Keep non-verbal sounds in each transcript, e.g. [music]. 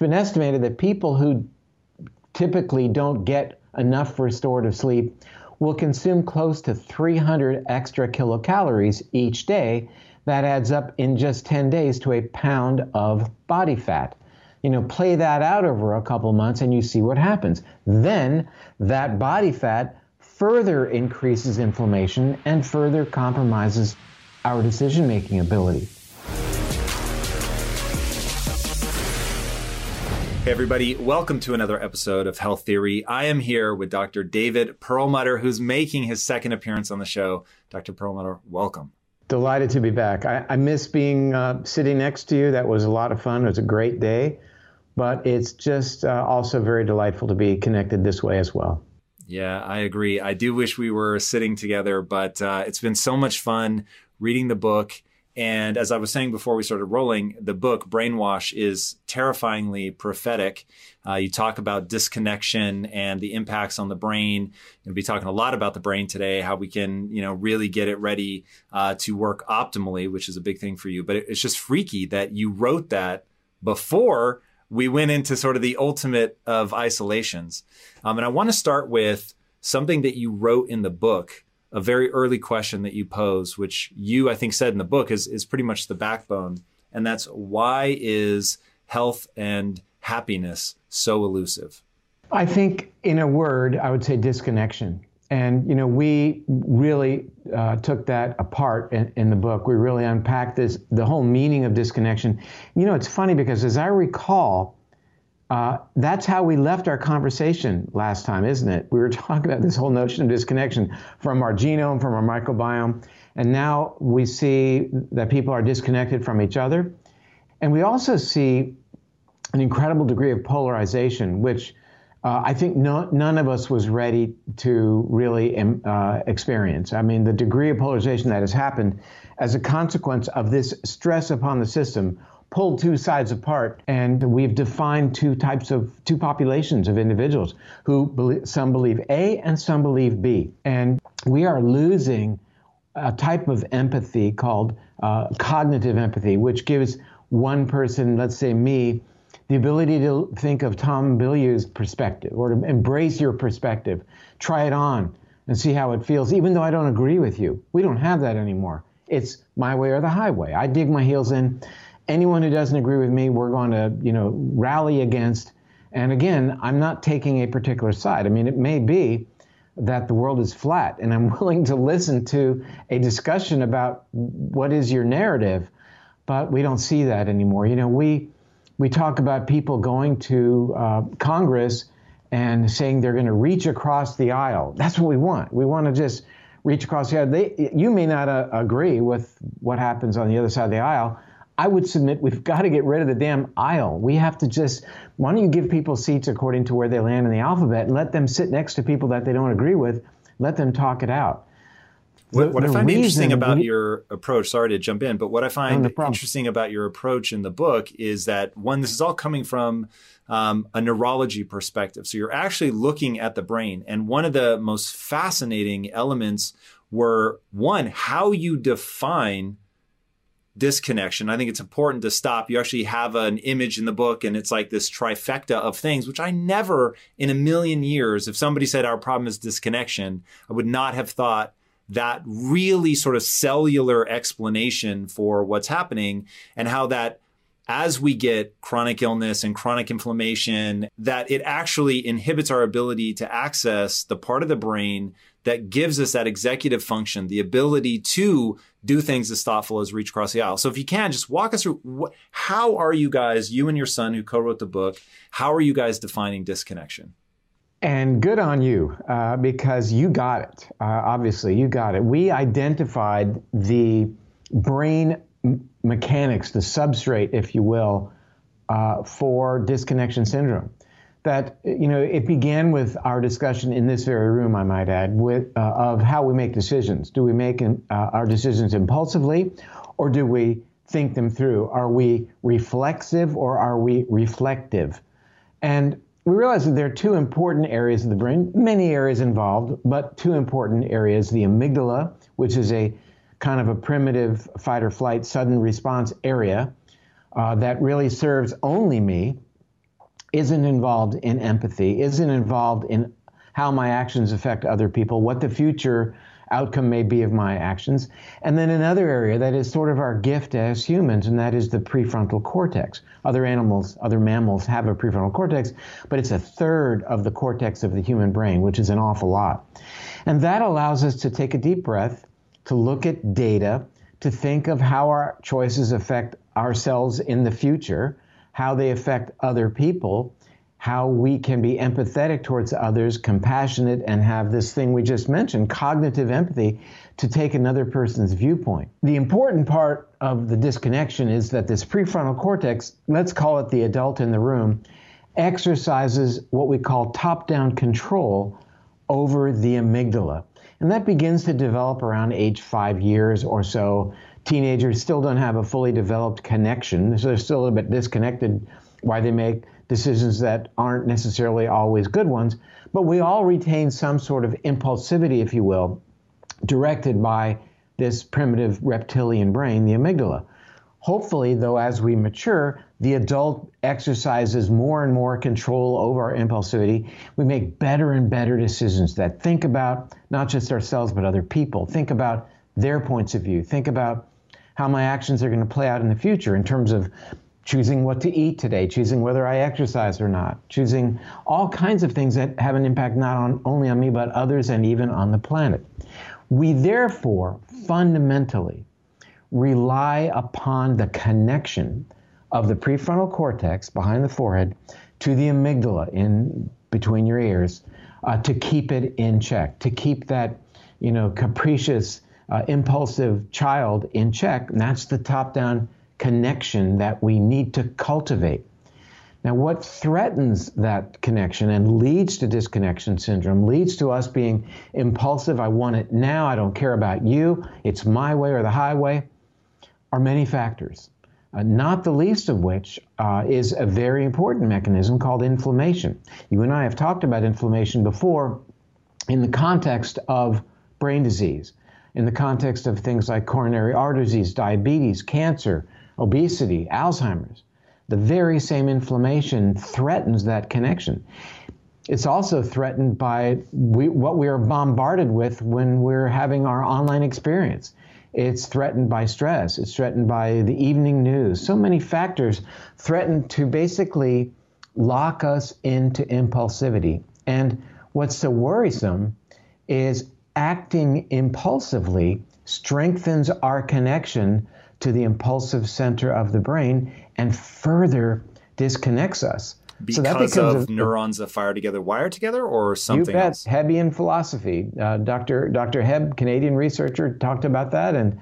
It's been estimated that people who typically don't get enough restorative sleep will consume close to 300 extra kilocalories each day. That adds up in just 10 days to a pound of body fat. You know, play that out over a couple months and you see what happens. Then that body fat further increases inflammation and further compromises our decision making ability. Hey, everybody, welcome to another episode of Health Theory. I am here with Dr. David Perlmutter, who's making his second appearance on the show. Dr. Perlmutter, welcome. Delighted to be back. I, I miss being uh, sitting next to you. That was a lot of fun. It was a great day, but it's just uh, also very delightful to be connected this way as well. Yeah, I agree. I do wish we were sitting together, but uh, it's been so much fun reading the book and as I was saying before we started rolling, the book Brainwash is terrifyingly prophetic. Uh, you talk about disconnection and the impacts on the brain. We'll be talking a lot about the brain today, how we can, you know, really get it ready uh, to work optimally, which is a big thing for you. But it's just freaky that you wrote that before we went into sort of the ultimate of isolations. Um, and I want to start with something that you wrote in the book a very early question that you pose, which you, I think, said in the book is, is pretty much the backbone. And that's why is health and happiness so elusive? I think, in a word, I would say disconnection. And, you know, we really uh, took that apart in, in, the book. We really unpacked this, the whole meaning of disconnection. You know, it's funny because as I recall, uh, that's how we left our conversation last time, isn't it? We were [laughs] talking about this whole notion of disconnection from our genome, from our microbiome, and now we see that people are disconnected from each other. And we also see an incredible degree of polarization, which uh, I think no, none of us was ready to really uh, experience. I mean, the degree of polarization that has happened as a consequence of this stress upon the system pulled two sides apart and we've defined two types of two populations of individuals who believe, some believe A and some believe B. And we are losing a type of empathy called uh, cognitive empathy, which gives one person, let's say me, the ability to think of Tom Bilyeu's perspective or to embrace your perspective, try it on and see how it feels, even though I don't agree with you. We don't have that anymore. It's my way or the highway. I dig my heels in anyone who doesn't agree with me, we're going to, you know, rally against. And again, I'm not taking a particular side. I mean, it may be that the world is flat, and I'm [laughs] willing to listen to a discussion about what is your narrative, but we don't see that anymore. You know, we we talk about people going to uh, Congress and saying they're going to reach across the aisle. That's what we want. We want to just reach across the aisle. They, you may not uh, agree with what happens on the other side of the aisle, I would submit we've [laughs] got to get rid of the damn aisle. We have to just, why don't you give people seats according to where they land in the alphabet and let them sit next to people that they don't agree with, let them talk it out. What, what I find interesting about we, your approach, sorry to jump in, but what I find interesting about your approach in the book is that one, this is all coming from um, a neurology perspective. So you're actually looking at the brain. And one of the most fascinating elements were one, how you define disconnection. I think it's important to stop. You actually have an image in the book, and it's like this trifecta of things, which I never in a million years, if somebody said our problem is disconnection, I would not have thought that really sort of cellular explanation for what's happening and how that as we get chronic illness and chronic inflammation, that it actually inhibits our ability to access the part of the brain that gives us that executive function, the ability to do things as thoughtful as reach across the aisle. So if you can, just walk us through how are you guys, you and your son who co-wrote the book, how are you guys defining disconnection? And good on you, uh, because you got it. Uh, obviously, you got it. We identified the brain mechanics, the substrate, if you will, uh, for disconnection syndrome. That you know, it began with our discussion in this very room, I might add, with uh, of how we make decisions. Do we make uh, our decisions impulsively, or do we think them through? Are we reflexive or are we reflective? And we realize that there are two important areas of the brain, many areas involved, but two important areas: the amygdala, which is a kind of a primitive fight or flight sudden response area uh, that really serves only me, isn't involved in empathy, isn't involved in how my actions affect other people, what the future outcome may be of my actions. And then another area that is sort of our gift as humans, and that is the prefrontal cortex. Other animals, other mammals have a prefrontal cortex, but it's a third of the cortex of the human brain, which is an awful lot. And that allows us to take a deep breath to look at data, to think of how our choices affect ourselves in the future, how they affect other people, how we can be empathetic towards others, compassionate, and have this thing we just mentioned, cognitive empathy, to take another person's viewpoint. The important part of the disconnection is that this prefrontal cortex, let's call it the adult in the room, exercises what we call top down control over the amygdala. And that begins to develop around age five years or so. Teenagers still don't have a fully developed connection, so they're still a little bit disconnected why they make decisions that aren't necessarily always good ones. But we all retain some sort of impulsivity, if you will, directed by this primitive reptilian brain, the amygdala. Hopefully, though, as we mature, the adult exercises more and more control over our impulsivity. We make better and better decisions that think about not just ourselves, but other people. Think about their points of view. Think about how my actions are going to play out in the future in terms of choosing what to eat today, choosing whether I exercise or not, choosing all kinds of things that have an impact not on, only on me, but others and even on the planet. We therefore fundamentally rely upon the connection of the prefrontal cortex behind the forehead to the amygdala in between your ears uh, to keep it in check, to keep that, you know, capricious, uh, impulsive child in check. And that's the top-down connection that we need to cultivate. Now, what threatens that connection and leads to disconnection syndrome, leads to us being impulsive, I want it now, I don't care about you, it's my way or the highway, are many factors, uh, not the least of which uh, is a very important mechanism called inflammation. You and I have talked about inflammation before in the context of brain disease, in the context of things like coronary artery disease, diabetes, cancer, obesity, Alzheimer's. The very same inflammation threatens that connection. It's also threatened by we, what we are bombarded with when we're having our online experience. It's threatened by stress. It's threatened by the evening news. So many factors threaten to basically lock us into impulsivity. And what's so worrisome is acting impulsively strengthens our connection to the impulsive center of the brain and further disconnects us because so of a, neurons that fire together wire together or something you bet. else? Hebbian philosophy. Uh, Dr. Dr. Hebb, Canadian researcher, talked about that. And,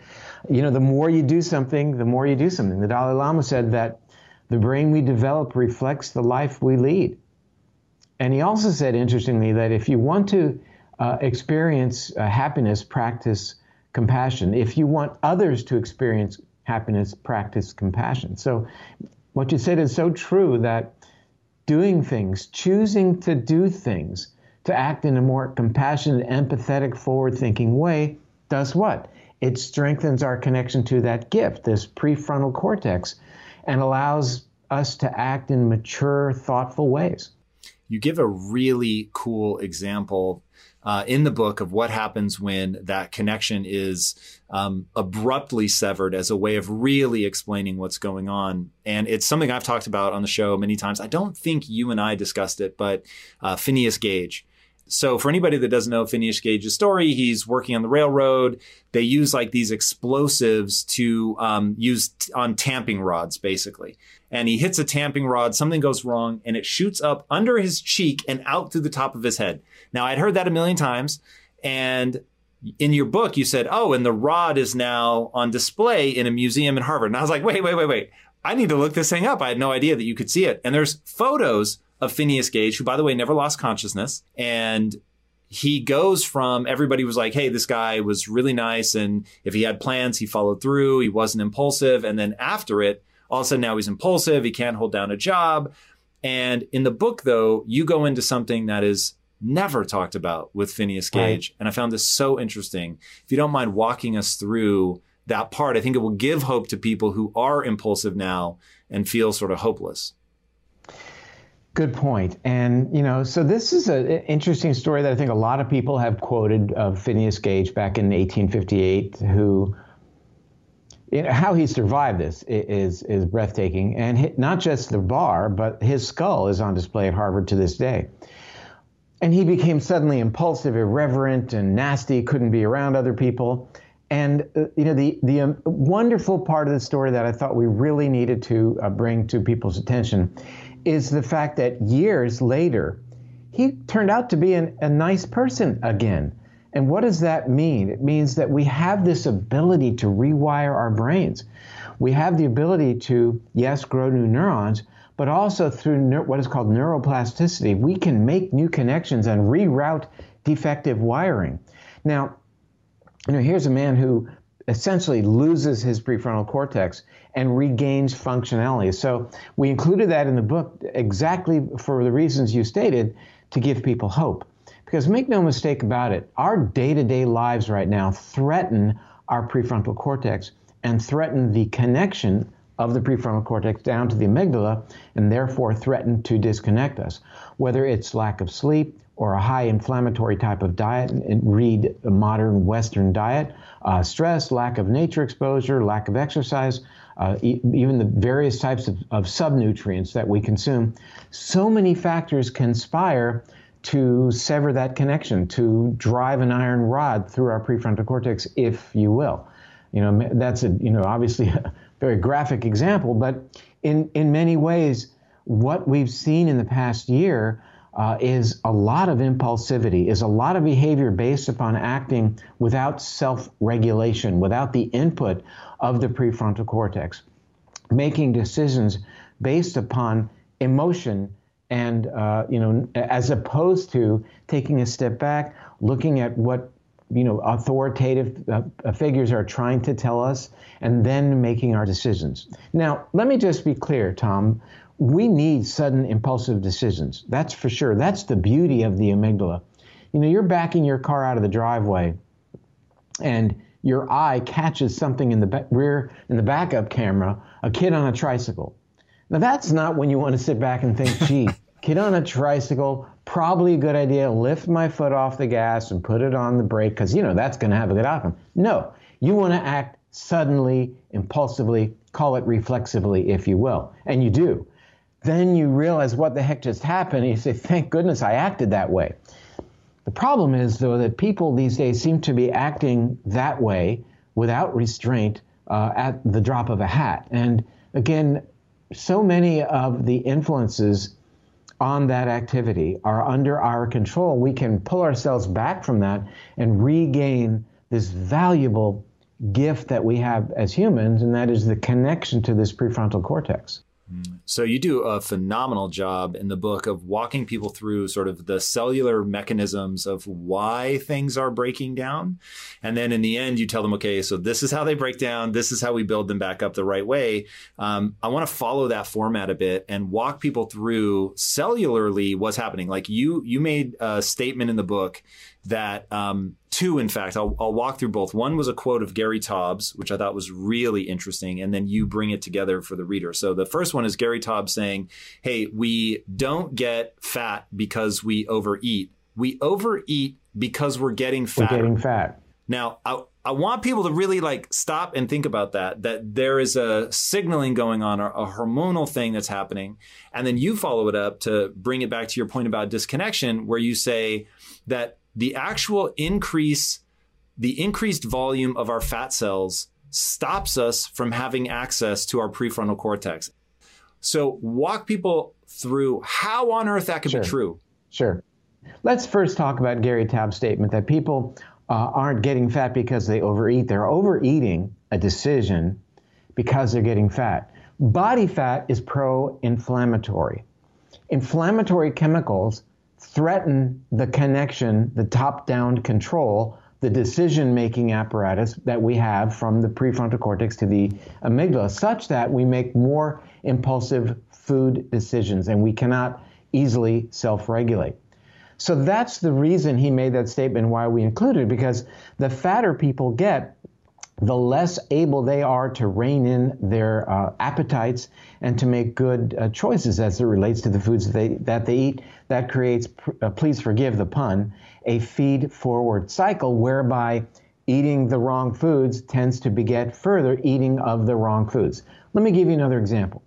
you know, the more you do something, the more you do something. The Dalai Lama said that the brain we develop reflects the life we lead. And he also said, interestingly, that if you want to uh, experience uh, happiness, practice compassion. If you want others to experience happiness, practice compassion. So, what you said is so true that doing things, choosing to do things, to act in a more compassionate, empathetic, forward thinking way, does what? It strengthens our connection to that gift, this prefrontal cortex, and allows us to act in mature, thoughtful ways. you give a really cool example uh, in the book of what happens when that connection is um, abruptly severed as a way of really explaining what's going on. And it's something I've talked about on the show many times. I don't think you and I discussed it, but uh, Phineas Gage. So for anybody that doesn't know Phineas Gage's story, he's working on the railroad. They use like these explosives to um, use t- on tamping rods, basically. And he hits a tamping rod, something goes wrong, and it shoots up under his cheek and out through the top of his head. Now I'd heard that a million times, and in your book you said, "Oh, and the rod is now on display in a museum in Harvard." And I was like, "Wait, wait, wait, wait! I need to look this thing up. I had no idea that you could see it." And there's photos of Phineas Gage, who, by the way, never lost consciousness. And he goes from everybody was like, hey, this guy was really nice. And if he had plans, he followed through. He wasn't impulsive. And then after it, all of a sudden now he's impulsive. He can't hold down a job. And in the book, though, you go into something that is never talked about with Phineas Gage. Right. And I found this so interesting. If you don't mind walking us through that part, I think it will give hope to people who are impulsive now and feel sort of hopeless. Good point. And, you know, so this is an interesting story that I think a lot of people have quoted of Phineas Gage back in 1858, who, you know, how he survived this is, is breathtaking. And not just the bar, but his skull is on display at Harvard to this day. And he became suddenly impulsive, irreverent, and nasty, couldn't be around other people. And uh, you know the the um, wonderful part of the story that I thought we really needed to uh, bring to people's attention is the fact that years later, he turned out to be an, a nice person again. And what does that mean? It means that we have this ability to rewire our brains. We have the ability to, yes, grow new neurons, but also through ne- what is called neuroplasticity, we can make new connections and reroute defective wiring. Now, you know, here's a man who essentially loses his prefrontal cortex and regains functionality. So we included that in the book exactly for the reasons you stated to give people hope. Because make no mistake about it, our day to day lives right now threaten our prefrontal cortex and threaten the connection of the prefrontal cortex down to the amygdala and therefore threaten to disconnect us. Whether it's lack of sleep or a high inflammatory type of diet, and read a modern Western diet, uh, stress, lack of nature exposure, lack of exercise, uh, e- even the various types of, of subnutrients that we consume. So many factors conspire to sever that connection, to drive an iron rod through our prefrontal cortex, if you will. You know, that's a, you know, obviously [laughs] a very graphic example, but in, in many ways, what we've seen in the past year uh, is a lot of impulsivity, is a lot of behavior based upon acting without self regulation, without the input of the prefrontal cortex, making decisions based upon emotion and uh, you know as opposed to taking a step back looking at what you know authoritative uh, figures are trying to tell us and then making our decisions. Now let me just be clear tom we need sudden impulsive decisions. That's for sure. That's the beauty of the amygdala. You know, you're backing your car out of the driveway and your eye catches something in the rear, in the backup camera, a kid on a tricycle. Now, that's not when you want to sit back and think, [laughs] gee, kid on a tricycle, probably a good idea. Lift my foot off the gas and put it on the brake because, you know, that's going to have a good outcome. No, you want to act suddenly, impulsively, call it reflexively, if you will. And you do then you realize what the heck just happened, and you say, thank goodness I acted that way. The problem is, though, that people these days seem to be acting that way without restraint uh, at the drop of a hat. And again, so many of the influences on that activity are under our control. We can pull ourselves back from that and regain this valuable gift that we have as humans, and that is the connection to this prefrontal cortex. So you do a phenomenal job in the book of walking people through sort of the cellular mechanisms of why things are breaking down. And then in the end, you tell them, okay, so this is how they break down. This is how we build them back up the right way. Um, I want to follow that format a bit and walk people through cellularly what's happening. Like you, you made a statement in the book that um, two, in fact, I'll, I'll, walk through both. One was a quote of Gary Taubes, which I thought was really interesting, and then you bring it together for the reader. So the first one is Gary Taubes saying, "Hey, we don't get fat because we overeat. We overeat because we're getting fat. We're getting fat." Now, I, I want people to really like stop and think about that, that there is a signaling going on, a hormonal thing that's happening. And then you follow it up to bring it back to your point about disconnection, where you say that the actual increase, the increased volume of our fat cells stops us from having access to our prefrontal cortex. So walk people through how on earth that could sure. be true. Sure. Let's first talk about Gary Taubes' statement that people uh, aren't getting fat because they overeat. They're overeating a decision because they're getting fat. Body fat is pro inflammatory. Inflammatory chemicals threaten the connection, the top down control, the decision making apparatus that we have from the prefrontal cortex to the amygdala, such that we make more impulsive food decisions and we cannot easily self regulate. So that's the reason he made that statement, why we included because the fatter people get, the less able they are to rein in their uh, appetites and to make good uh, choices as it relates to the foods that they, that they eat. That creates, uh, please forgive the pun, a feed forward cycle whereby eating the wrong foods tends to beget further eating of the wrong foods. Let me give you another example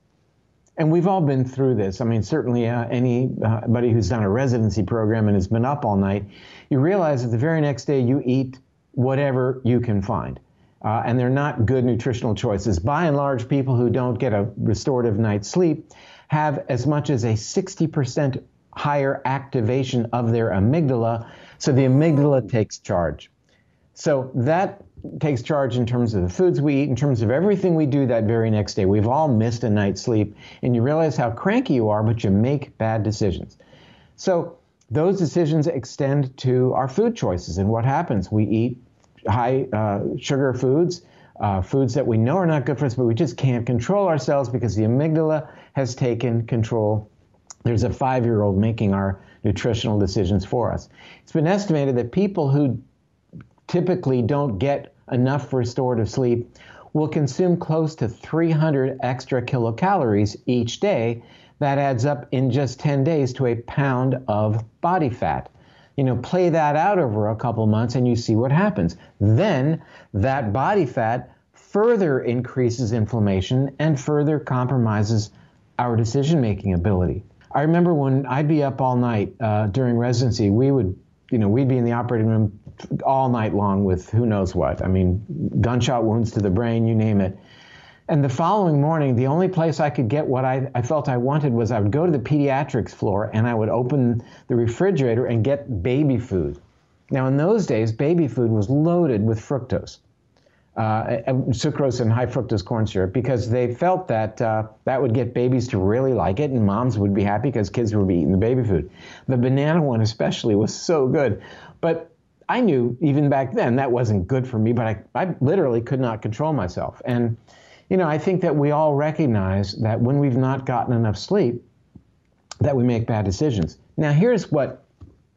and we've all been through this. I mean, certainly uh, anybody who's done a residency program and has been up all night, you realize that the very next day you eat whatever you can find. Uh, and they're not good nutritional choices. By and large, people who don't get a restorative night's sleep have as much as a 60% higher activation of their amygdala. So the amygdala takes charge. So that takes charge in terms of the foods we eat, in terms of everything we do that very next day. We've all missed a night's sleep, and you realize how cranky you are, but you make bad decisions. So those decisions extend to our food choices and what happens. We eat high uh, sugar foods, uh, foods that we know are not good for us, but we just can't control ourselves because the amygdala has taken control. There's a five year old making our nutritional decisions for us. It's been estimated that people who typically don't get enough restorative sleep will consume close to 300 extra kilocalories each day. That adds up in just 10 days to a pound of body fat. You know, play that out over a couple months and you see what happens. Then that body fat further increases inflammation and further compromises our decision making ability. I remember when I'd be up all night uh, during residency, we would, you know, we'd be in the operating room all night long with who knows what. I mean, gunshot wounds to the brain, you name it. And the following morning, the only place I could get what I, I, felt I wanted was I would go to the pediatrics floor and I would open the refrigerator and get baby food. Now, in those days, baby food was loaded with fructose, uh, sucrose, and high fructose corn syrup because they felt that uh, that would get babies to really like it and moms would be happy because kids would be eating the baby food. The banana one, especially, was so good. But I knew even back then that wasn't good for me, but I, I literally could not control myself. And, you know, I think that we all recognize that when we've not gotten enough sleep, that we make bad decisions. Now, here's what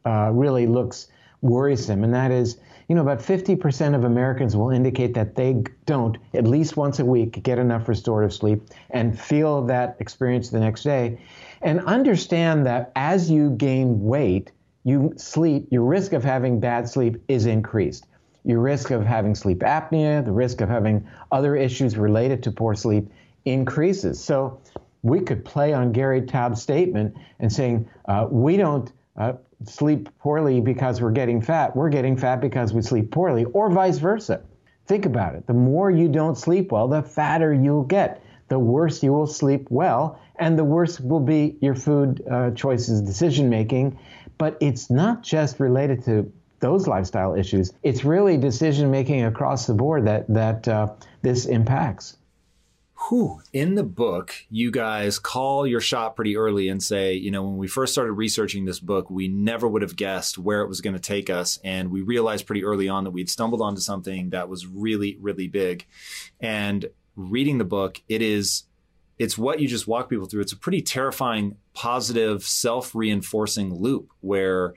uh, really looks worrisome, and that is, you know, about 50% of Americans will indicate that they don't, at least once a week, get enough restorative sleep and feel that experience the next day. And understand that as you gain weight, you sleep, your risk of having bad sleep is increased. Your risk of having sleep apnea, the risk of having other issues related to poor sleep increases. So we could play on Gary Taubes' statement and saying uh, we don't uh, sleep poorly because we're getting fat. We're getting fat because we sleep poorly, or vice versa. Think about it. The more you don't sleep well, the fatter you'll get. The worse you will sleep well, and the worse will be your food uh, choices, decision making, but it's not just related to those lifestyle issues. It's really decision making across the board that that uh, this impacts. Whew. In the book, you guys call your shot pretty early and say, you know, when we first started researching this book, we never would have guessed where it was going to take us. And we realized pretty early on that we'd stumbled onto something that was really, really big. And reading the book, it is it's what you just walk people through. It's a pretty terrifying, positive, self reinforcing loop where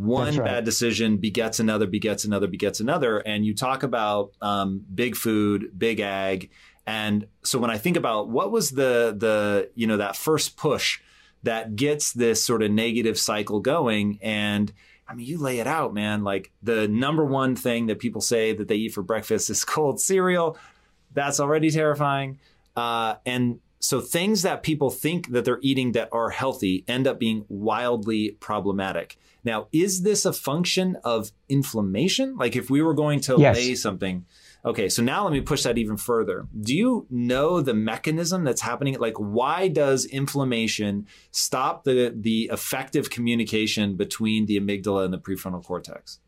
one right. bad decision begets another, begets another, begets another. And you talk about um, big food, big ag. And so when I think about what was the the you know that first push that gets this sort of negative cycle going and I mean, you lay it out, man. Like the number one thing that people say that they eat for breakfast is [laughs] cold cereal. That's already terrifying. Uh, and so things that people think that they're eating that are healthy end up being wildly problematic. Now, is this a function of inflammation? Like if we were going to yes. lay something, Okay, so now let me push that even further. Do you know the mechanism that's happening? Like, why does inflammation stop the, the effective communication between the amygdala and the prefrontal cortex?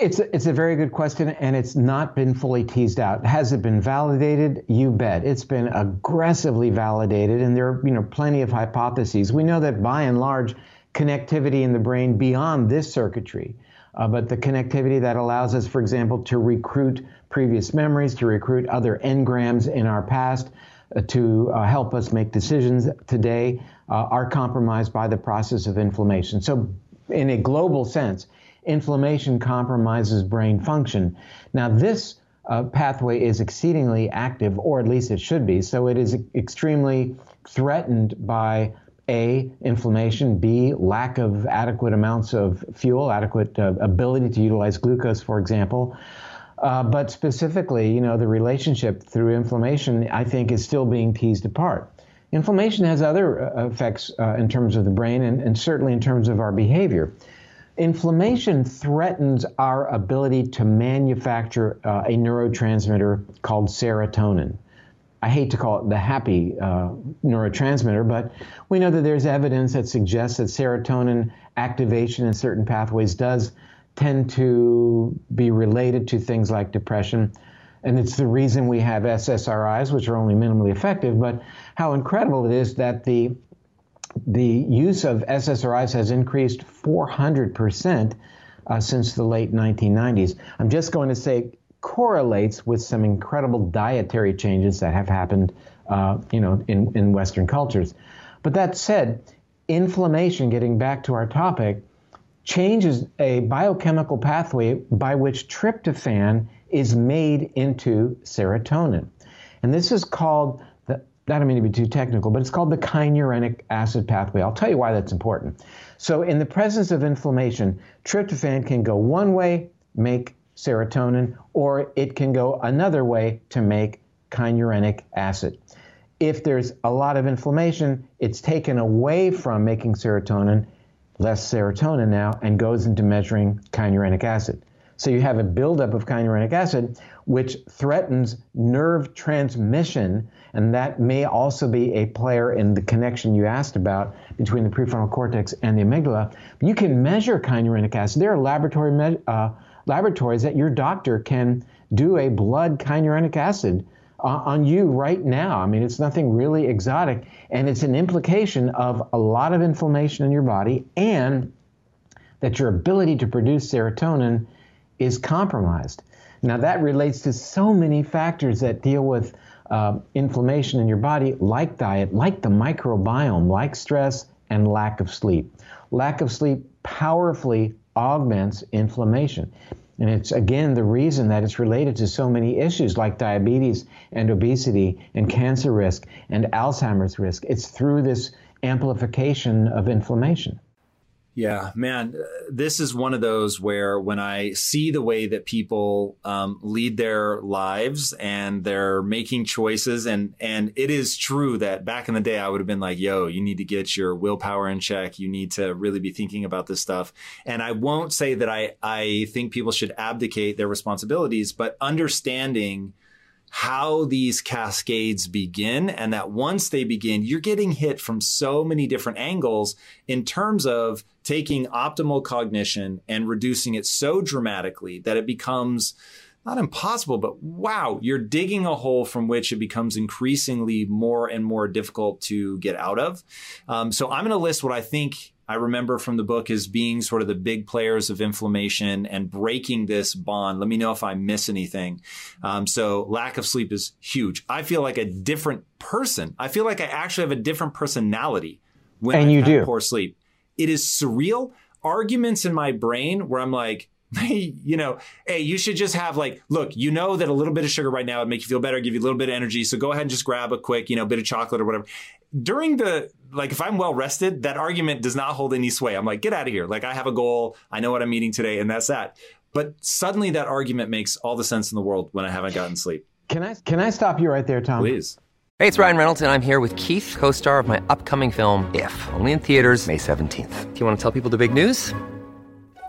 It's a, it's a very good question, and it's not been fully teased out. Has it been validated? You bet. It's been aggressively validated, and there are you know plenty of hypotheses. We know that by and large, connectivity in the brain beyond this circuitry, uh, but the connectivity that allows us, for example, to recruit previous memories, to recruit other engrams in our past, uh, to uh, help us make decisions today, uh, are compromised by the process of inflammation. So, in a global sense, inflammation compromises brain function. Now, this uh, pathway is exceedingly active, or at least it should be. So, it is extremely threatened by a, inflammation, B, lack of adequate amounts of fuel, adequate uh, ability to utilize glucose, for example. Uh, but specifically, you know, the relationship through inflammation, I think, is still being teased apart. Inflammation has other uh, effects uh, in terms of the brain and, and, certainly in terms of our behavior. Inflammation threatens our ability to manufacture uh, a neurotransmitter called serotonin. I hate to call it the happy uh, neurotransmitter, but we know that there's evidence that suggests that serotonin activation in certain pathways does tend to be related to things like depression. And it's the reason we have SSRIs, which are only minimally effective, but how incredible it is that the the use of SSRIs has increased 400% uh, since the late 1990s. I'm just going to say correlates with some incredible dietary changes that have happened, uh, you know, in, in Western cultures. But that said, inflammation, getting back to our topic, changes a biochemical pathway by which tryptophan is made into serotonin. And this is called I don't mean to be too technical, but it's called the kynurenic acid pathway. I'll tell you why that's important. So, in the presence of inflammation, tryptophan can go one way, make serotonin, or it can go another way to make kynurenic acid. If there's a lot of inflammation, it's taken away from making serotonin less serotonin now and goes into measuring kynurenic acid. So you have a buildup of kynurenic acid, which threatens nerve transmission, and that may also be a player in the connection you asked about between the prefrontal cortex and the amygdala. You can measure kynurenic acid. There are laboratory me- uh, laboratories that your doctor can do a blood kynurenic acid uh, on you right now. I mean, it's nothing really exotic, and it's an implication of a lot of inflammation in your body and that your ability to produce serotonin is compromised. Now, that relates to so many factors that deal with uh, inflammation in your body, like diet, like the microbiome, like stress, and lack of sleep. Lack of sleep powerfully augments inflammation. And it's again the reason that it's related to so many issues like diabetes and obesity and cancer risk and Alzheimer's risk. It's through this amplification of inflammation. Yeah, man, this is one of those where when I see the way that people um, lead their lives and they're making choices, and and it is true that back in the day I would have been like, "Yo, you need to get your willpower in check. You need to really be thinking about this stuff." And I won't say that I I think people should abdicate their responsibilities, but understanding how these cascades begin and that once they begin, you're getting hit from so many different angles in terms of taking optimal cognition and reducing it so dramatically that it becomes not impossible, but wow, you're digging a hole from which it becomes increasingly more and more difficult to get out of. Um, so I'm going to list what I think I remember from the book as being sort of the big players of inflammation and breaking this bond. Let me know if I miss anything. Um, so lack of sleep is huge. I feel like a different person. I feel like I actually have a different personality when and I you do. poor sleep. It is surreal. arguments in my brain where I'm like, [laughs] you know, hey, you should just have like, look, you know that a little bit of sugar right now would make you feel better, give you a little bit of energy. So go ahead and just grab a quick, you know, bit of chocolate or whatever. During the like, if I'm well rested, that argument does not hold any sway. I'm like, get out of here. Like, I have a goal. I know what I'm eating today, and that's that. But suddenly, that argument makes all the sense in the world when I haven't gotten sleep. Can I can I stop you right there, Tom? Please. Hey, it's Ryan Reynolds, and I'm here with Keith, co-star of my upcoming film. If only in theaters May 17th. Do you want to tell people the big news?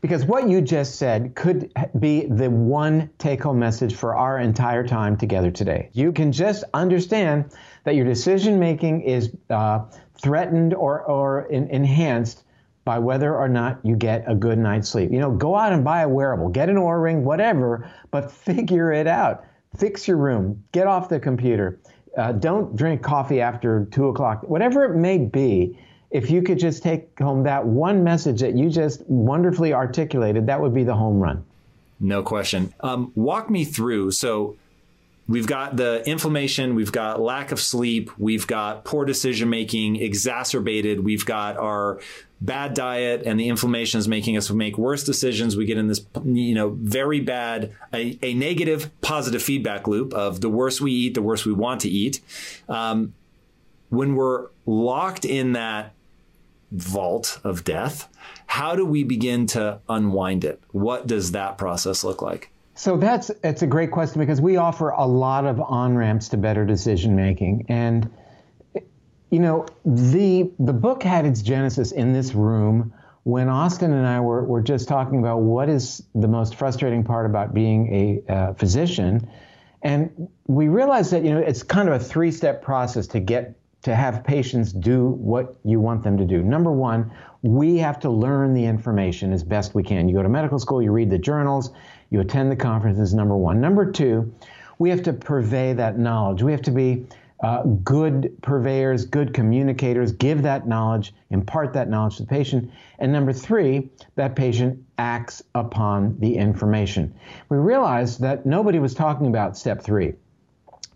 Because what you just said could be the one take home message for our entire time together today. You can just understand that your decision making is uh, threatened or, or in, enhanced by whether or not you get a good night's sleep. You know, go out and buy a wearable, get an Oura ring, whatever, but [laughs] figure it out. Fix your room, get off the computer. Uh, don't drink coffee after two o'clock, whatever it may be if you could just take home that one message that you just wonderfully articulated, that would be the home run. No question. Um, walk me through. So we've got the inflammation, we've got lack of sleep, we've got poor decision making exacerbated, we've got our bad diet and the inflammation is making us make worse decisions. We get in this, you know, very bad, a, a negative positive feedback loop of the worse we eat, the worse we want to eat. Um, when we're locked in that vault of death, how do we begin to unwind it? What does that process look like? So that's it's a great question because we offer a lot of on ramps to better decision making, and you know the the book had its genesis in this room when Austin and I were, were just talking about what is the most frustrating part about being a uh, physician, and we realized that you know it's kind of a three step process to get to have patients do what you want them to do. Number one, we have to learn the information as best we can. You go to medical school, you read the journals, you attend the conferences, number one. Number two, we have to purvey that knowledge. We have to be uh, good purveyors, good communicators, give that knowledge, impart that knowledge to the patient. And number three, that patient acts upon the information. We realized that nobody was talking about step three,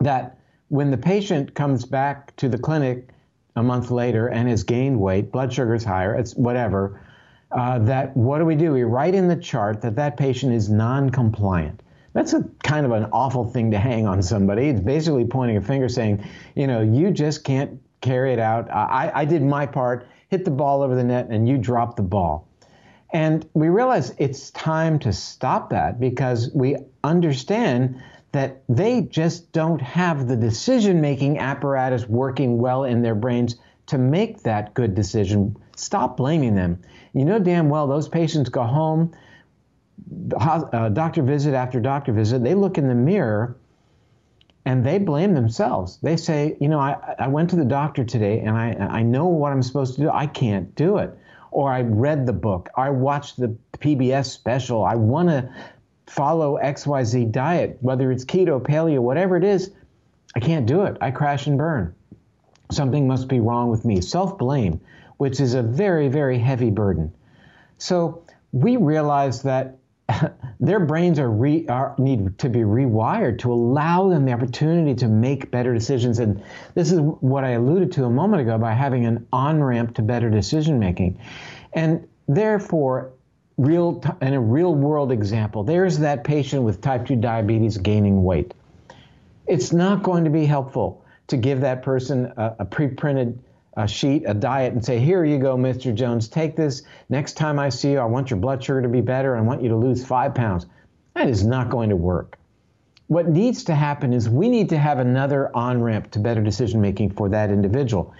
that when the patient comes back to the clinic a month later and has gained weight, blood sugar is higher, it's whatever, uh, that what do we do? We write in the chart that that patient is non-compliant. That's a kind of an awful thing to hang on somebody. It's basically pointing a finger saying, you know, you just can't carry it out. I, I did my part, hit the ball over the net, and you dropped the ball. And we realize it's time to stop that because we understand that they just don't have the decision making apparatus working well in their brains to make that good decision. Stop blaming them. You know damn well those patients go home, uh, doctor visit after doctor visit, they look in the mirror and they blame themselves. They say, you know, I, I went to the doctor today and I, I know what I'm supposed to do. I can't do it. Or I read the book. I watched the PBS special. I want to follow XYZ diet, whether it's keto, paleo, whatever it is, I can't do it. I crash and burn. Something must be wrong with me. Self blame, which is a very, very heavy burden. So we realize that [laughs] their brains are, re, are, need to be rewired to allow them the opportunity to make better decisions. And this is what I alluded to a moment ago by having an on ramp to better decision making. And therefore, real t- a real world example, there's that patient with type 2 diabetes gaining weight. It's not going to be helpful to give that person a, a pre-printed uh, sheet, a diet, and say, "Here you go, Mr. Jones. Take this. Next time I see you, I want your blood sugar to be better. I want you to lose five pounds." That is not going to work. What needs to happen is we need to have another on ramp to better decision making for that individual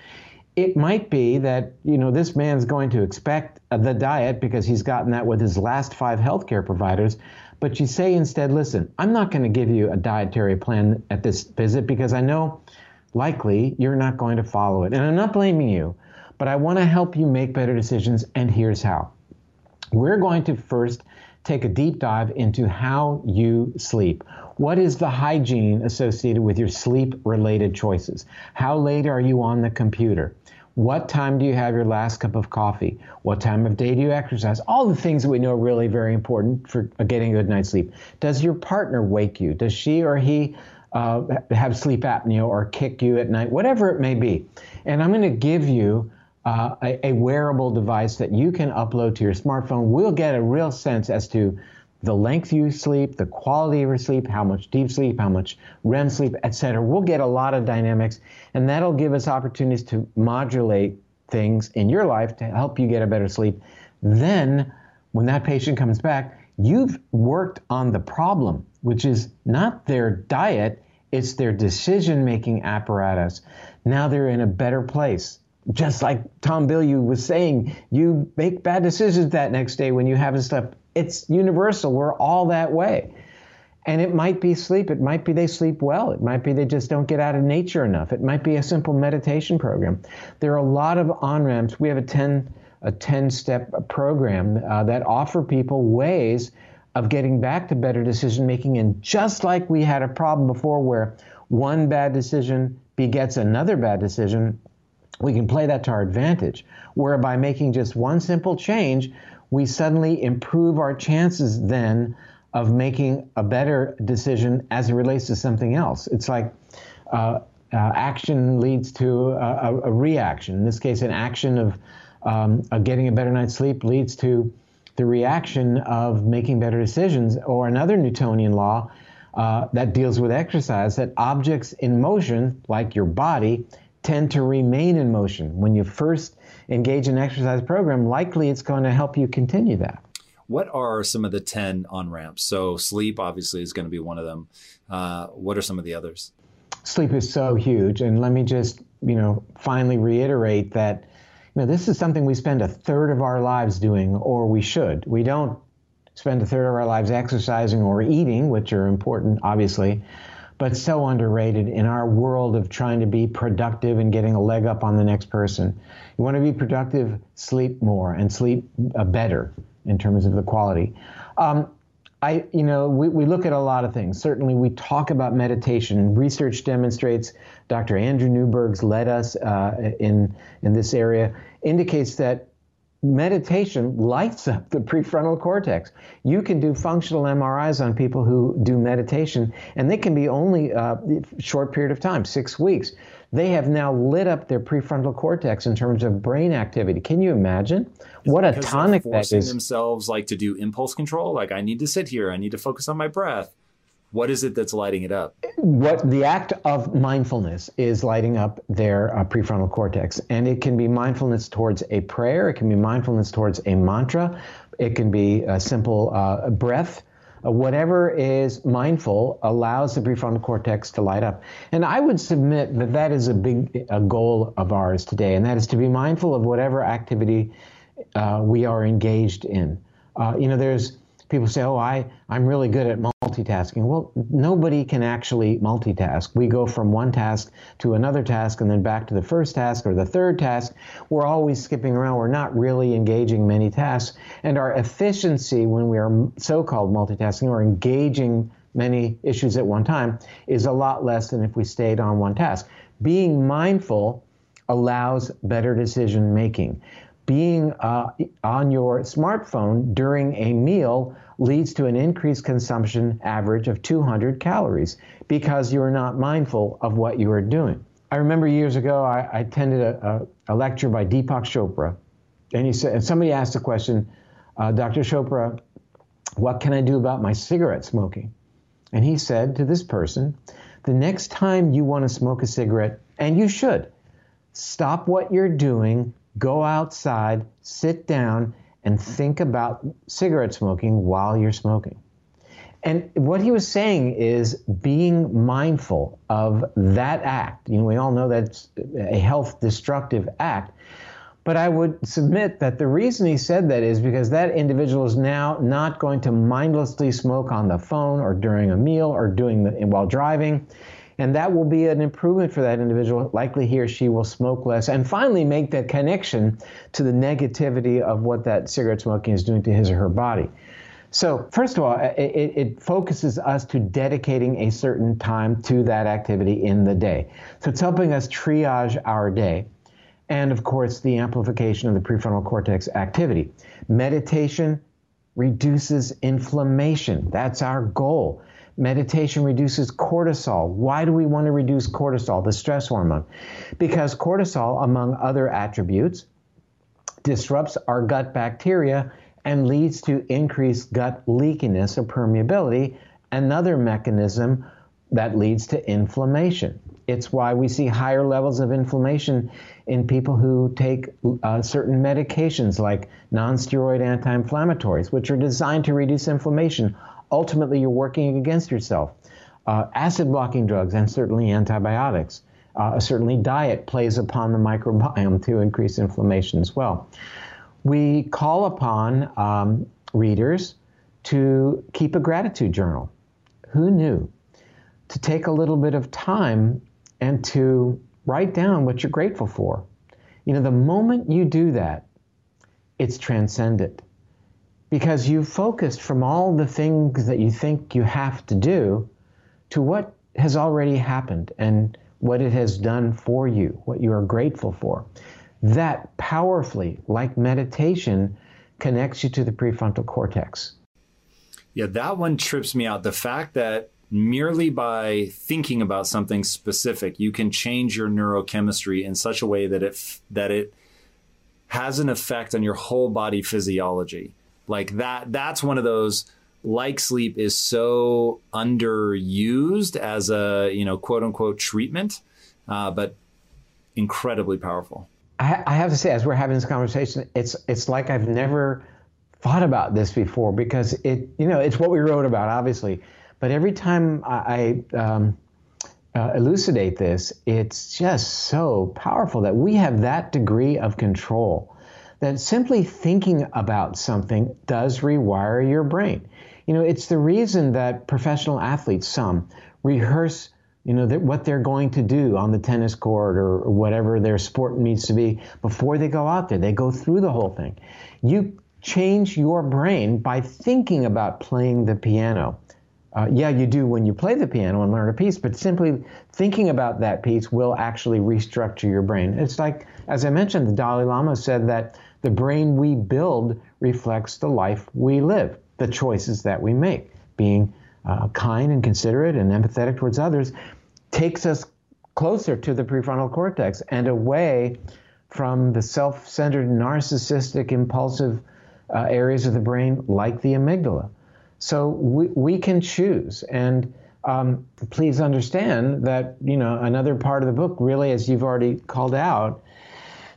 it might be that you know this man's going to expect the diet because he's gotten that with his last five healthcare providers but you say instead listen i'm not going to give you a dietary plan at this visit because i know likely you're not going to follow it and i'm not blaming you but i want to help you make better decisions and here's how we're going to first take a deep dive into how you sleep What is the hygiene associated with your sleep related choices? How late are you on the computer? What time do you have your last cup of coffee? What time of day do you exercise? All the things that we know are really very important for getting a good night's sleep. Does your partner wake you? Does she or he uh, have sleep apnea or kick you at night? Whatever it may be. And I'm going to give you uh, a, a wearable device that you can upload to your smartphone. We'll get a real sense as to the length you sleep, the quality of your sleep, how much deep sleep, how much REM sleep, etc. We'll get a lot of dynamics, and that'll give us opportunities to modulate things in your life to help you get a better sleep. Then, when that patient comes back, you've worked on the problem, which is not their diet, it's their decision making apparatus. Now they're in a better place just like Tom Bilyeu was saying, you make bad decisions that next day when you haven't slept. It's universal. We're all that way. And it might be sleep. It might be they sleep well. It might be they just don't get out of nature enough. It might be a simple meditation program. There are a lot of on ramps. We have a 10 a 10 step program uh, that offer people ways of getting back to better decision making. And just like we had a problem before where one bad decision begets another bad decision, we can play that to our advantage, where by making just one simple change, we suddenly improve our chances then of making a better decision as it relates to something else. It's like uh, uh, action leads to a, a, reaction. In this case, an action of, um, getting a better night's sleep leads to the reaction of making better decisions, or another Newtonian law uh, that deals with exercise that objects in motion, like your body, tend to remain in motion. When you first engage in an exercise program, likely it's going to help you continue that. What are some of the 10 on ramps? So, sleep obviously is going to be one of them. Uh, what are some of the others? Sleep is so huge. And let me just, you know, finally reiterate that, you know, this is something we spend a third of our lives doing, or we should. We don't spend a third of our lives exercising or eating, which are important, obviously but so underrated in our world of trying to be productive and getting a leg up on the next person. You want to be productive, sleep more and sleep uh, better in terms of the quality. Um, I, you know, we, we look at a lot of things. Certainly, we talk about meditation. Research demonstrates, Dr. Andrew Newberg's led us uh, in in this area, indicates that meditation lights up the prefrontal cortex. You can do functional MRIs on people who do meditation, and they can be only a uh, short period of time, six weeks. They have now lit up their prefrontal cortex in terms of brain activity. Can you imagine what a tonic that is? themselves like to do impulse control. Like I need to sit here. I need to focus on my breath. What is it that's lighting it up? What the act of mindfulness is lighting up their uh, prefrontal cortex, and it can be mindfulness towards a prayer. It can be mindfulness towards a mantra. It can be a simple uh, breath. Uh, whatever is mindful allows the prefrontal cortex to light up. And I would submit that that is a big a goal of ours today, and that is to be mindful of whatever activity uh, we are engaged in. Uh, you know, there's people say, "Oh, I I'm really good at multitasking." Well, nobody can actually multitask. We go from one task to another task and then back to the first task or the third task. We're always skipping around. We're not really engaging many tasks, and our efficiency when we are so-called multitasking or engaging many issues at one time is a lot less than if we stayed on one task. Being mindful allows better decision making being uh, on your smartphone during a meal leads to an increased consumption average of 200 calories because you are not mindful of what you are doing. I remember years ago I, I attended a, a, a, lecture by Deepak Chopra, and he said, and somebody asked the question, uh, Dr. Chopra, what can I do about my cigarette smoking? And he said to this person, the next time you want to smoke a cigarette, and you should, stop what you're doing, go outside, sit down, and think about cigarette smoking while you're smoking. And what he was saying is being mindful of that act. You know, we all know that's a health destructive act. But I would submit that the reason he said that is because that individual is now not going to mindlessly smoke on the phone or during a meal or doing the, while driving. And that will be an improvement for that individual. Likely he or she will smoke less and finally make that connection to the negativity of what that cigarette smoking is doing to his or her body. So, first of all, it, it, focuses us to dedicating a certain time to that activity in the day. So, it's helping us triage our day. And of course, the amplification of the prefrontal cortex activity. Meditation reduces inflammation. That's our goal. Meditation reduces cortisol. Why do we want to reduce cortisol, the stress hormone? Because cortisol, among other attributes, disrupts our gut bacteria and leads to increased gut leakiness or permeability, another mechanism that leads to inflammation. It's why we see higher levels of inflammation in people who take uh, certain medications like nonsteroid anti inflammatories, which are designed to reduce inflammation. Ultimately, you're working against yourself. Uh, acid blocking drugs and certainly antibiotics. Uh, certainly, diet plays upon the microbiome to increase inflammation as well we call upon um, readers to keep a gratitude journal. Who knew? To take a little bit of time and to write down what you're grateful for. You know, the moment you do that, it's transcendent because you've focused from all the things that you think you have to do to what has already happened and what it has done for you, what you are grateful for that powerfully, like meditation, connects you to the prefrontal cortex. Yeah, that one trips me out. The fact that merely by thinking about something specific, you can change your neurochemistry in such a way that it that it has an effect on your whole body physiology. Like that that's one of those like sleep is so underused as a, you know, quote unquote treatment, uh, but incredibly powerful. I, I have to say, as we're having this conversation, it's it's like I've never thought about this before because it, you know, it's what we wrote about, obviously. But every time I, I um, uh, elucidate this, it's just so powerful that we have that degree of control. That simply thinking about something does rewire your brain. You know, it's the reason that professional athletes, some, rehearse you know, what they're going to do on the tennis court or, whatever their sport needs to be before they go out there. They go through the whole thing. You change your brain by thinking about playing the piano. Uh, yeah, you do when you play the piano and learn a piece, but simply thinking about that piece will actually restructure your brain. It's like, as I mentioned, the Dalai Lama said that the brain we build reflects the life we live, the choices that we make, being uh, kind and considerate and empathetic towards others takes us closer to the prefrontal cortex and away from the self centered, narcissistic, impulsive uh, areas of the brain like the amygdala. So we, we can choose. And um, please understand that, you know, another part of the book, really, as you've already called out,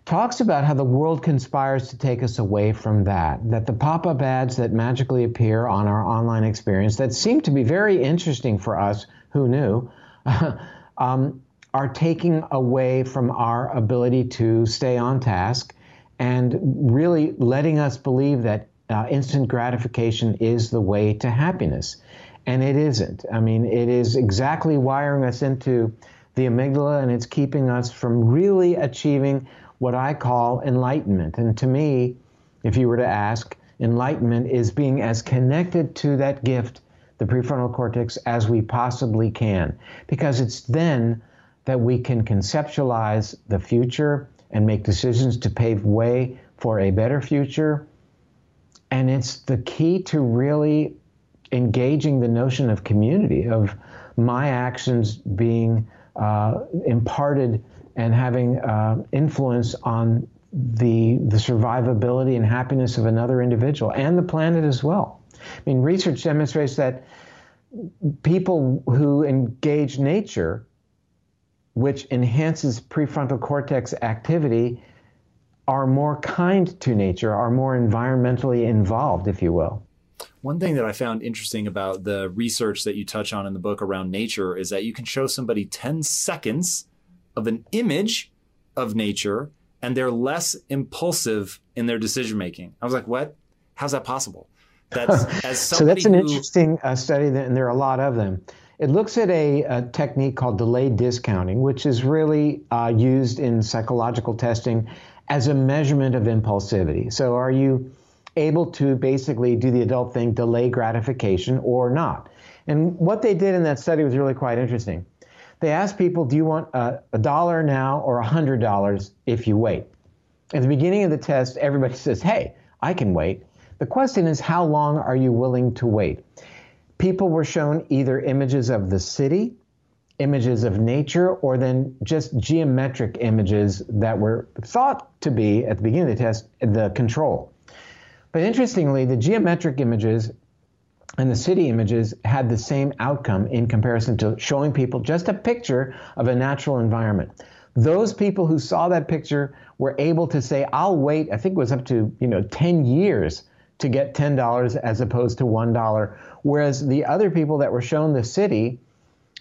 talks about how the world conspires to take us away from that. That the pop up ads that magically appear on our online experience that seem to be very interesting for us, who knew, [laughs] um, are taking away from our ability to stay on task and really letting us believe that uh, instant gratification is the way to happiness. And it isn't. I mean, it is exactly wiring us into the amygdala and it's keeping us from really achieving what I call enlightenment. And to me, if you were to ask, enlightenment is being as connected to that gift, the prefrontal cortex, as we possibly can. Because it's then that we can conceptualize the future and make decisions to pave way for a better future. And it's the key to really engaging the notion of community, of my actions being uh, imparted and having uh, influence on the the survivability and happiness of another individual and the planet as well. I mean, research demonstrates that people who engage nature, which enhances prefrontal cortex activity, are more kind to nature, are more environmentally involved, if you will. One thing that I found interesting about the research that you touch on in the book around nature is that you can show somebody 10 seconds of an image of nature and they're less impulsive in their decision making. I was like, what? How's that possible? That's [laughs] as so that's an who... interesting uh, study, and there are a lot of them. It looks at a, a technique called delayed discounting, which is really uh, used in psychological testing as a measurement of impulsivity. So, are you able to basically do the adult thing, delay gratification or not. And what they did in that study was really quite interesting. They ask people, do you want a, a dollar now or a hundred dollars if you wait? At the beginning of the test, everybody [laughs] says, hey, I can wait. The question is, how long are you willing to wait? People were shown either images of the city, images of nature, or then just geometric images that were thought to be, at the beginning of the test, the control. But interestingly, the geometric images and the city images had the same outcome in comparison to showing people just a picture of a natural environment. Those people who saw that picture were able to say, I'll wait, I think it was up to, you know, 10 years to get $10 as opposed to $1. Whereas the other people that were shown the city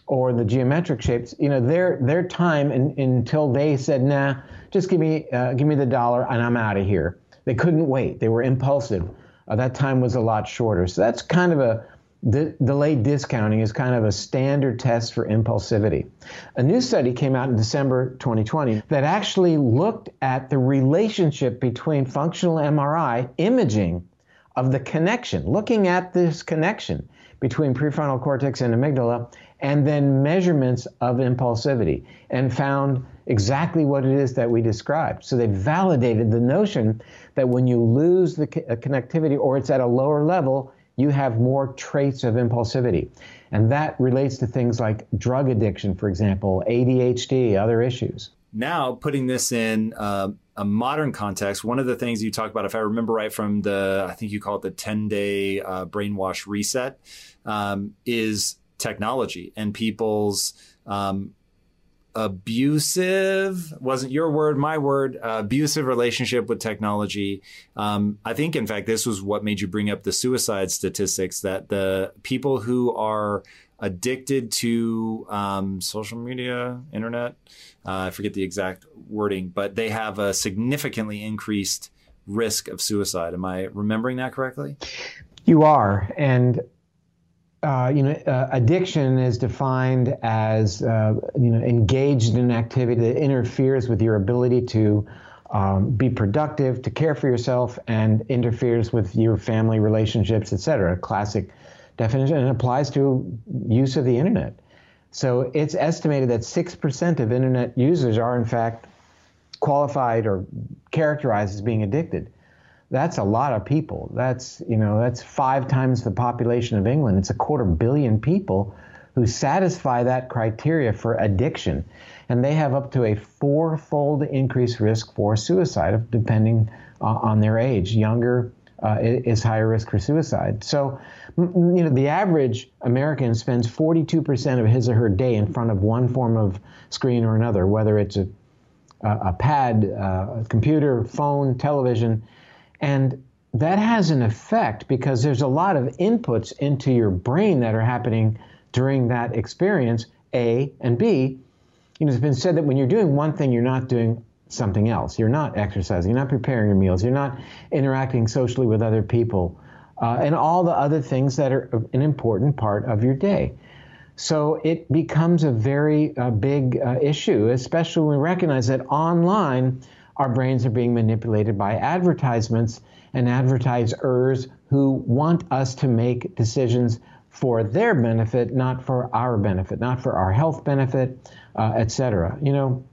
or the geometric shapes, you know, their their time in, until they said, nah, just give me uh, give me the dollar and I'm out of here. They couldn't wait. They were impulsive. Uh, that time was a lot shorter. So that's kind of a delayed discounting is kind of a standard test for impulsivity. A new study came out in December 2020 that actually looked at the relationship between functional MRI imaging of the connection, looking at this connection between prefrontal cortex and amygdala, and then measurements of impulsivity, and found exactly what it is that we described. So they validated the notion that when you lose the uh, connectivity or it's at a lower level, you have more traits of impulsivity. And that relates to things like drug addiction, for example, ADHD, other issues. Now, putting this in uh, a modern context, one of the things you talk about, if I remember right from the, I think you call it the 10 day uh, brainwash reset, um, is technology and people's um, abusive wasn't your word my word uh, abusive relationship with technology. Um, i think in fact this was what made you bring up the suicide statistics that the people who are addicted to um, social media internet uh, i forget the exact wording but they have a significantly increased risk of suicide. Am i remembering that correctly? You are. And uh, you know, uh, addiction is defined as uh, you know engaged in activity that interferes with your ability to um, be productive, to care for yourself, and interferes with your family relationships, etc. Classic definition, and applies to use of the internet. So it's estimated that six percent of internet users are in fact qualified or characterized as being addicted that's a lot of people. That's you know that's five times the population of England. It's a quarter billion people who satisfy that criteria for addiction, and they have up to a fourfold increased risk for suicide, depending uh, on their age. Younger uh, is higher risk for suicide. So, you know, the average American spends 42% of his or her day in front of one form of screen or another, whether it's a a pad, uh, a computer, phone, television and that has an effect because there's a lot of inputs into your brain that are happening during that experience, A, and B. You know, it's been said that when you're doing one thing, you're not doing something else. You're not exercising, you're not preparing your meals, you're not interacting socially with other people, uh, and all the other things that are an important part of your day. So it becomes a very uh, big uh, issue, especially when we recognize that online our brains are being manipulated by advertisements and advertisers who want us to make decisions for their benefit, not for our benefit, not for our health benefit, uh, et cetera. You know,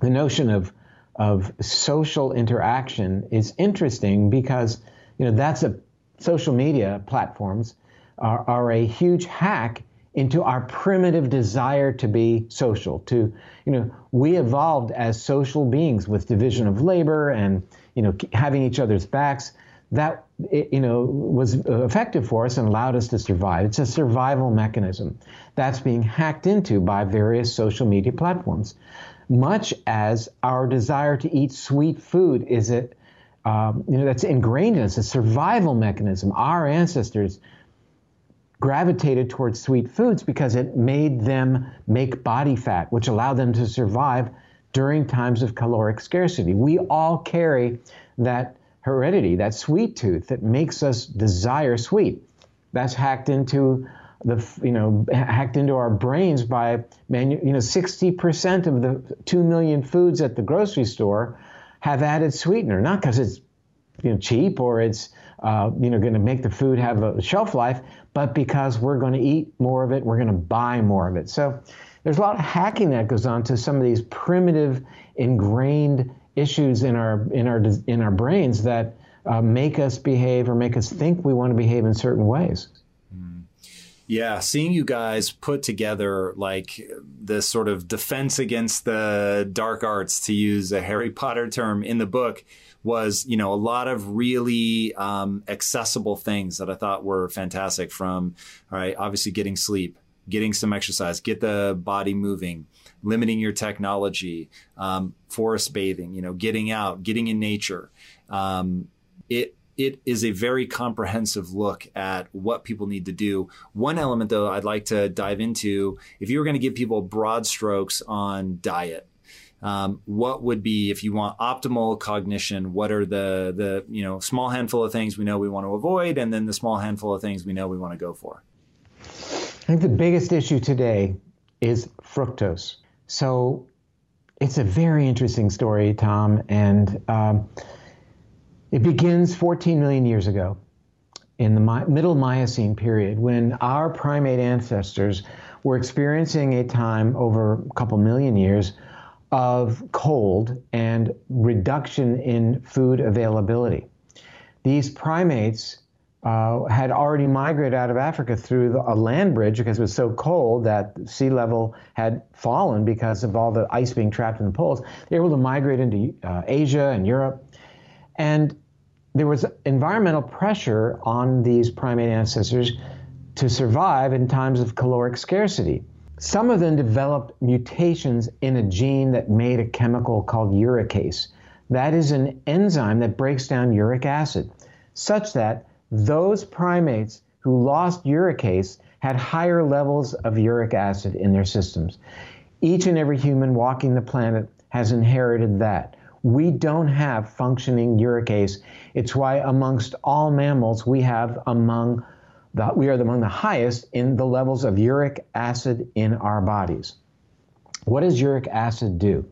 the notion of of social interaction is interesting because you know that's a social media platforms are, are a huge hack into our primitive desire to be social to you know we evolved as social beings with division of labor and you know having each other's backs. That you know was effective for us and allowed us to survive. It's a survival mechanism that's being hacked into by various social media platforms. Much as our desire to eat sweet food is it um, you know that's ingrained in us a survival mechanism our ancestors gravitated towards sweet foods because it made them make body fat, which allowed them to survive during times of caloric scarcity. We all carry that heredity, that sweet tooth that makes us desire sweet. That's hacked into the you know hacked into our brains by manu- you know 60% of the 2 million foods at the grocery store have added sweetener not because it's you know, cheap or it's uh, you know going to make the food have a shelf life, but because we're going to eat more of it, we're going to buy more of it. So there's a lot of hacking that goes on to some of these primitive, ingrained issues in our in our in our brains that uh, make us behave or make us think we want to behave in certain ways. Yeah, seeing you guys put together like this sort of defense against the dark arts, to use a Harry Potter term in the book, was you know a lot of really um, accessible things that I thought were fantastic. From all right, obviously getting sleep, getting some exercise, get the body moving, limiting your technology, um, forest bathing, you know, getting out, getting in nature. Um, it it is a very comprehensive look at what people need to do. One element, though, I'd like to dive into if you were going to give people broad strokes on diet. Um, what would be if you want optimal cognition what are the the you know small handful of things we know we want to avoid and then the small handful of things we know we want to go for? I think the biggest issue today is fructose. So it's a very interesting story tom and um, it begins 14 million years ago in the middle Miocene period when our primate ancestors were experiencing a time over a couple million years of cold and reduction in food availability. These primates uh, had already migrated out of Africa through the, a land bridge because it was so cold that sea level had fallen because of all the ice being trapped in the poles. They were able to migrate into uh, Asia and Europe and there was environmental pressure on these primate ancestors to survive in times of caloric scarcity. Some of them developed mutations in a gene that made a chemical called uricase. That is an enzyme that breaks down uric acid, such that those primates who lost uricase had higher levels of uric acid in their systems. Each and every human walking the planet has inherited that. We don't have functioning uricase. It's why amongst all mammals we have among we are among the highest in the levels of uric acid in our bodies. What does uric acid do?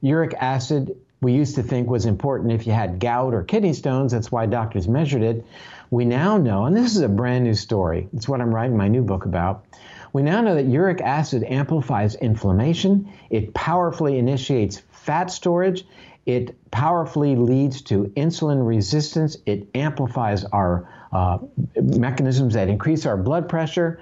Uric acid we used to think was important if you had gout or kidney stones. That's why doctors measured it. We now know, and this is a brand new story. It's what I'm writing my new book about. We now know that uric acid amplifies inflammation. It powerfully initiates fat storage. It powerfully leads to insulin resistance. It amplifies our uh, mechanisms that increase our blood pressure.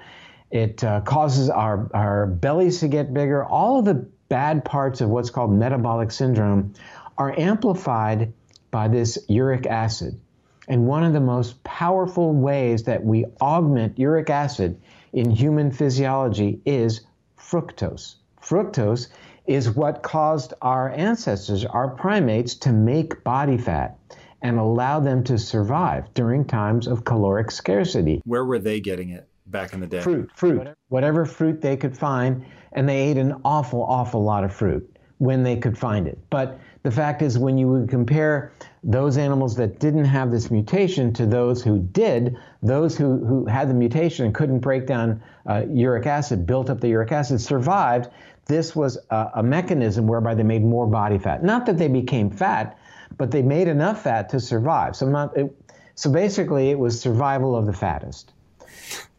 It uh, causes our, our bellies to get bigger. All of the bad parts of what's called metabolic syndrome are amplified by this uric acid. And one of the most powerful ways that we augment uric acid in human physiology is fructose. Fructose is what caused our ancestors, our primates, to make body fat and allow them to survive during times of caloric scarcity. Where were they getting it back in the day? Fruit, fruit, whatever, whatever fruit they could find, and they ate an awful, awful lot of fruit when they could find it. But the fact is, when you would compare those animals that didn't have this mutation to those who did, those who, who had the mutation and couldn't break down uh, uric acid, built up the uric acid, survived this was a, a mechanism whereby they made more body fat. Not that they became fat, but they made enough fat to survive. So, not, it, so basically, it was survival of the fattest.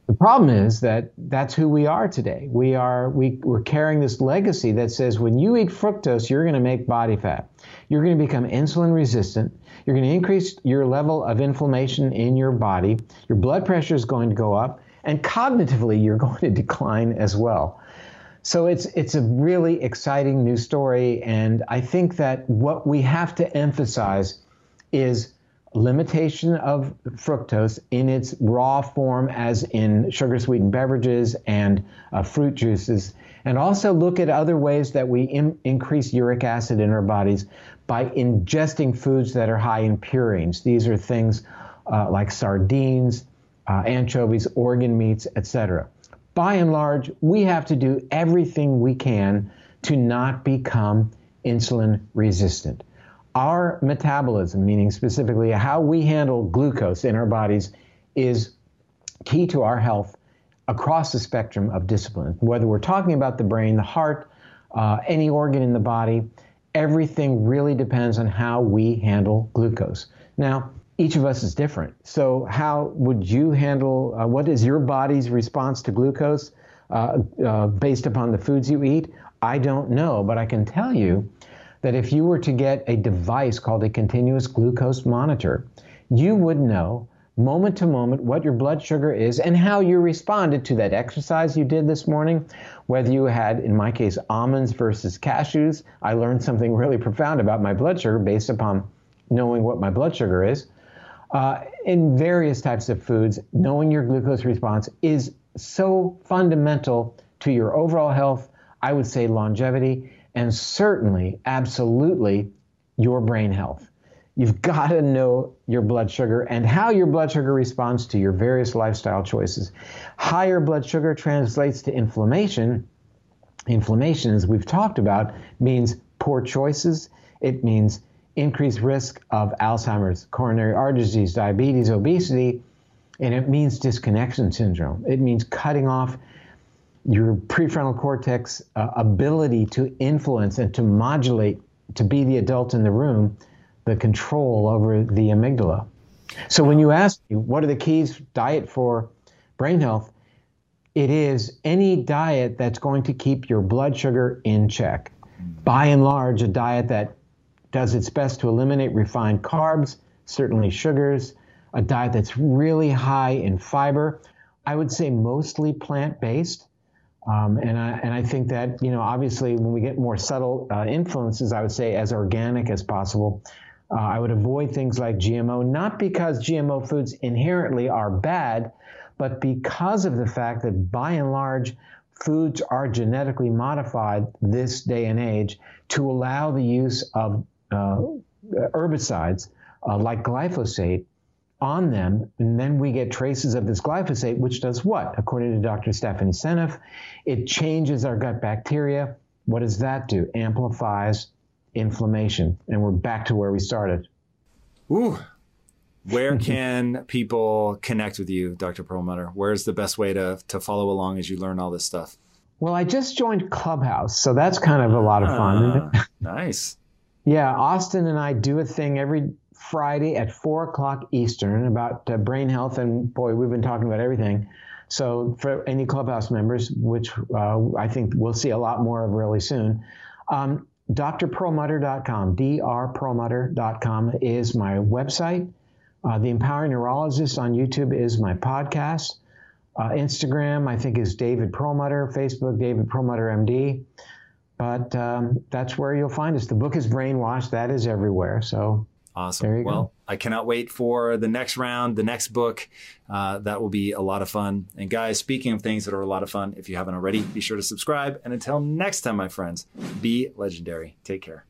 The problem is that that's who we are today. We are we, we're carrying this legacy that says when you eat fructose, you're going to make body fat. You're going to become insulin resistant. You're going to increase your level of inflammation in your body. Your blood pressure is going to go up, and cognitively, you're [laughs] going to decline as well. So it's it's a really exciting new story, and I think that what we have to emphasize is limitation of fructose in its raw form, as in sugar sweetened beverages and uh, fruit juices, and also look at other ways that we Im- increase uric acid in our bodies by ingesting foods that are high in purines. These are things uh, like sardines, uh, anchovies, organ meats, etc by and large, we have to do everything we can to not become insulin resistant. Our metabolism, meaning specifically how we handle glucose in our bodies, is key to our health across the spectrum of disciplines. Whether we're talking about the brain, the heart, uh, any organ in the body, everything really depends on how we handle glucose. Now, each of us is different. So, how would you handle uh, what is your body's response to glucose uh, uh, based upon the foods you eat? I don't know, but I can tell you that if you were to get a device called a continuous glucose monitor, you would know moment to moment what your blood sugar is and how you responded to that exercise you did this morning. Whether you had, in my case, almonds versus cashews, I learned something really profound about my blood sugar based upon knowing what my blood sugar is. Uh, in various types of foods, knowing your glucose response is so fundamental to your overall health, I would say longevity, and certainly, absolutely, your brain health. You've got to know your blood sugar and how your blood sugar responds to your various lifestyle choices. Higher blood sugar translates to inflammation. Inflammation, as we've talked about, means poor choices. It means increased risk of Alzheimer's, coronary artery disease, diabetes, obesity, and it means disconnection syndrome. It means cutting off your prefrontal cortex uh, ability to influence and to modulate, to be the adult in the room the control over the amygdala. So when you ask me, what are the keys diet for brain health? It is any diet that's going to keep your blood sugar in check. By and large, a diet that does its best to eliminate refined carbs, certainly sugars, a diet that's really high in fiber. I would say mostly plant based. Um, and, I, and I think that, you know, obviously when we get more subtle uh, influences, I would say as organic as possible. Uh, I would avoid things like GMO, not because GMO foods inherently are bad, but because of the fact that by and large, foods are genetically modified this day and age to allow the use of herbicides uh, like glyphosate on them, and then we get traces of this glyphosate, which does what? According to Dr. Stephanie Seneff, it changes our gut bacteria. What does that do? Amplifies inflammation, and we're back to where we started. Ooh. Where [laughs] can people connect with you, Dr. Perlmutter? Where's the best way to, to follow along as you learn all this stuff? Well, I just joined Clubhouse, so that's kind of a lot of fun. Ah, nice. Yeah, Austin and I do a thing every Friday at four o'clock Eastern about uh, brain health, and boy, we've been talking about everything. So for any Clubhouse members, which uh, I think we'll see a lot more of really soon, um, drperlmutter.com, drperlmutter.com is my website. Uh, the Empowering Neurologist on YouTube is my podcast. Uh, Instagram, I think, is David Perlmutter. Facebook, David Perlmutter MD. But um, that's where you'll find us. The book is Brainwashed. That is everywhere. So Awesome. well, go. I cannot wait for the next round, the next book. Uh, that will be a lot of fun. And guys, speaking of things that are a lot of fun, if you haven't already, be sure to subscribe. And until next time, my friends, be legendary. Take care.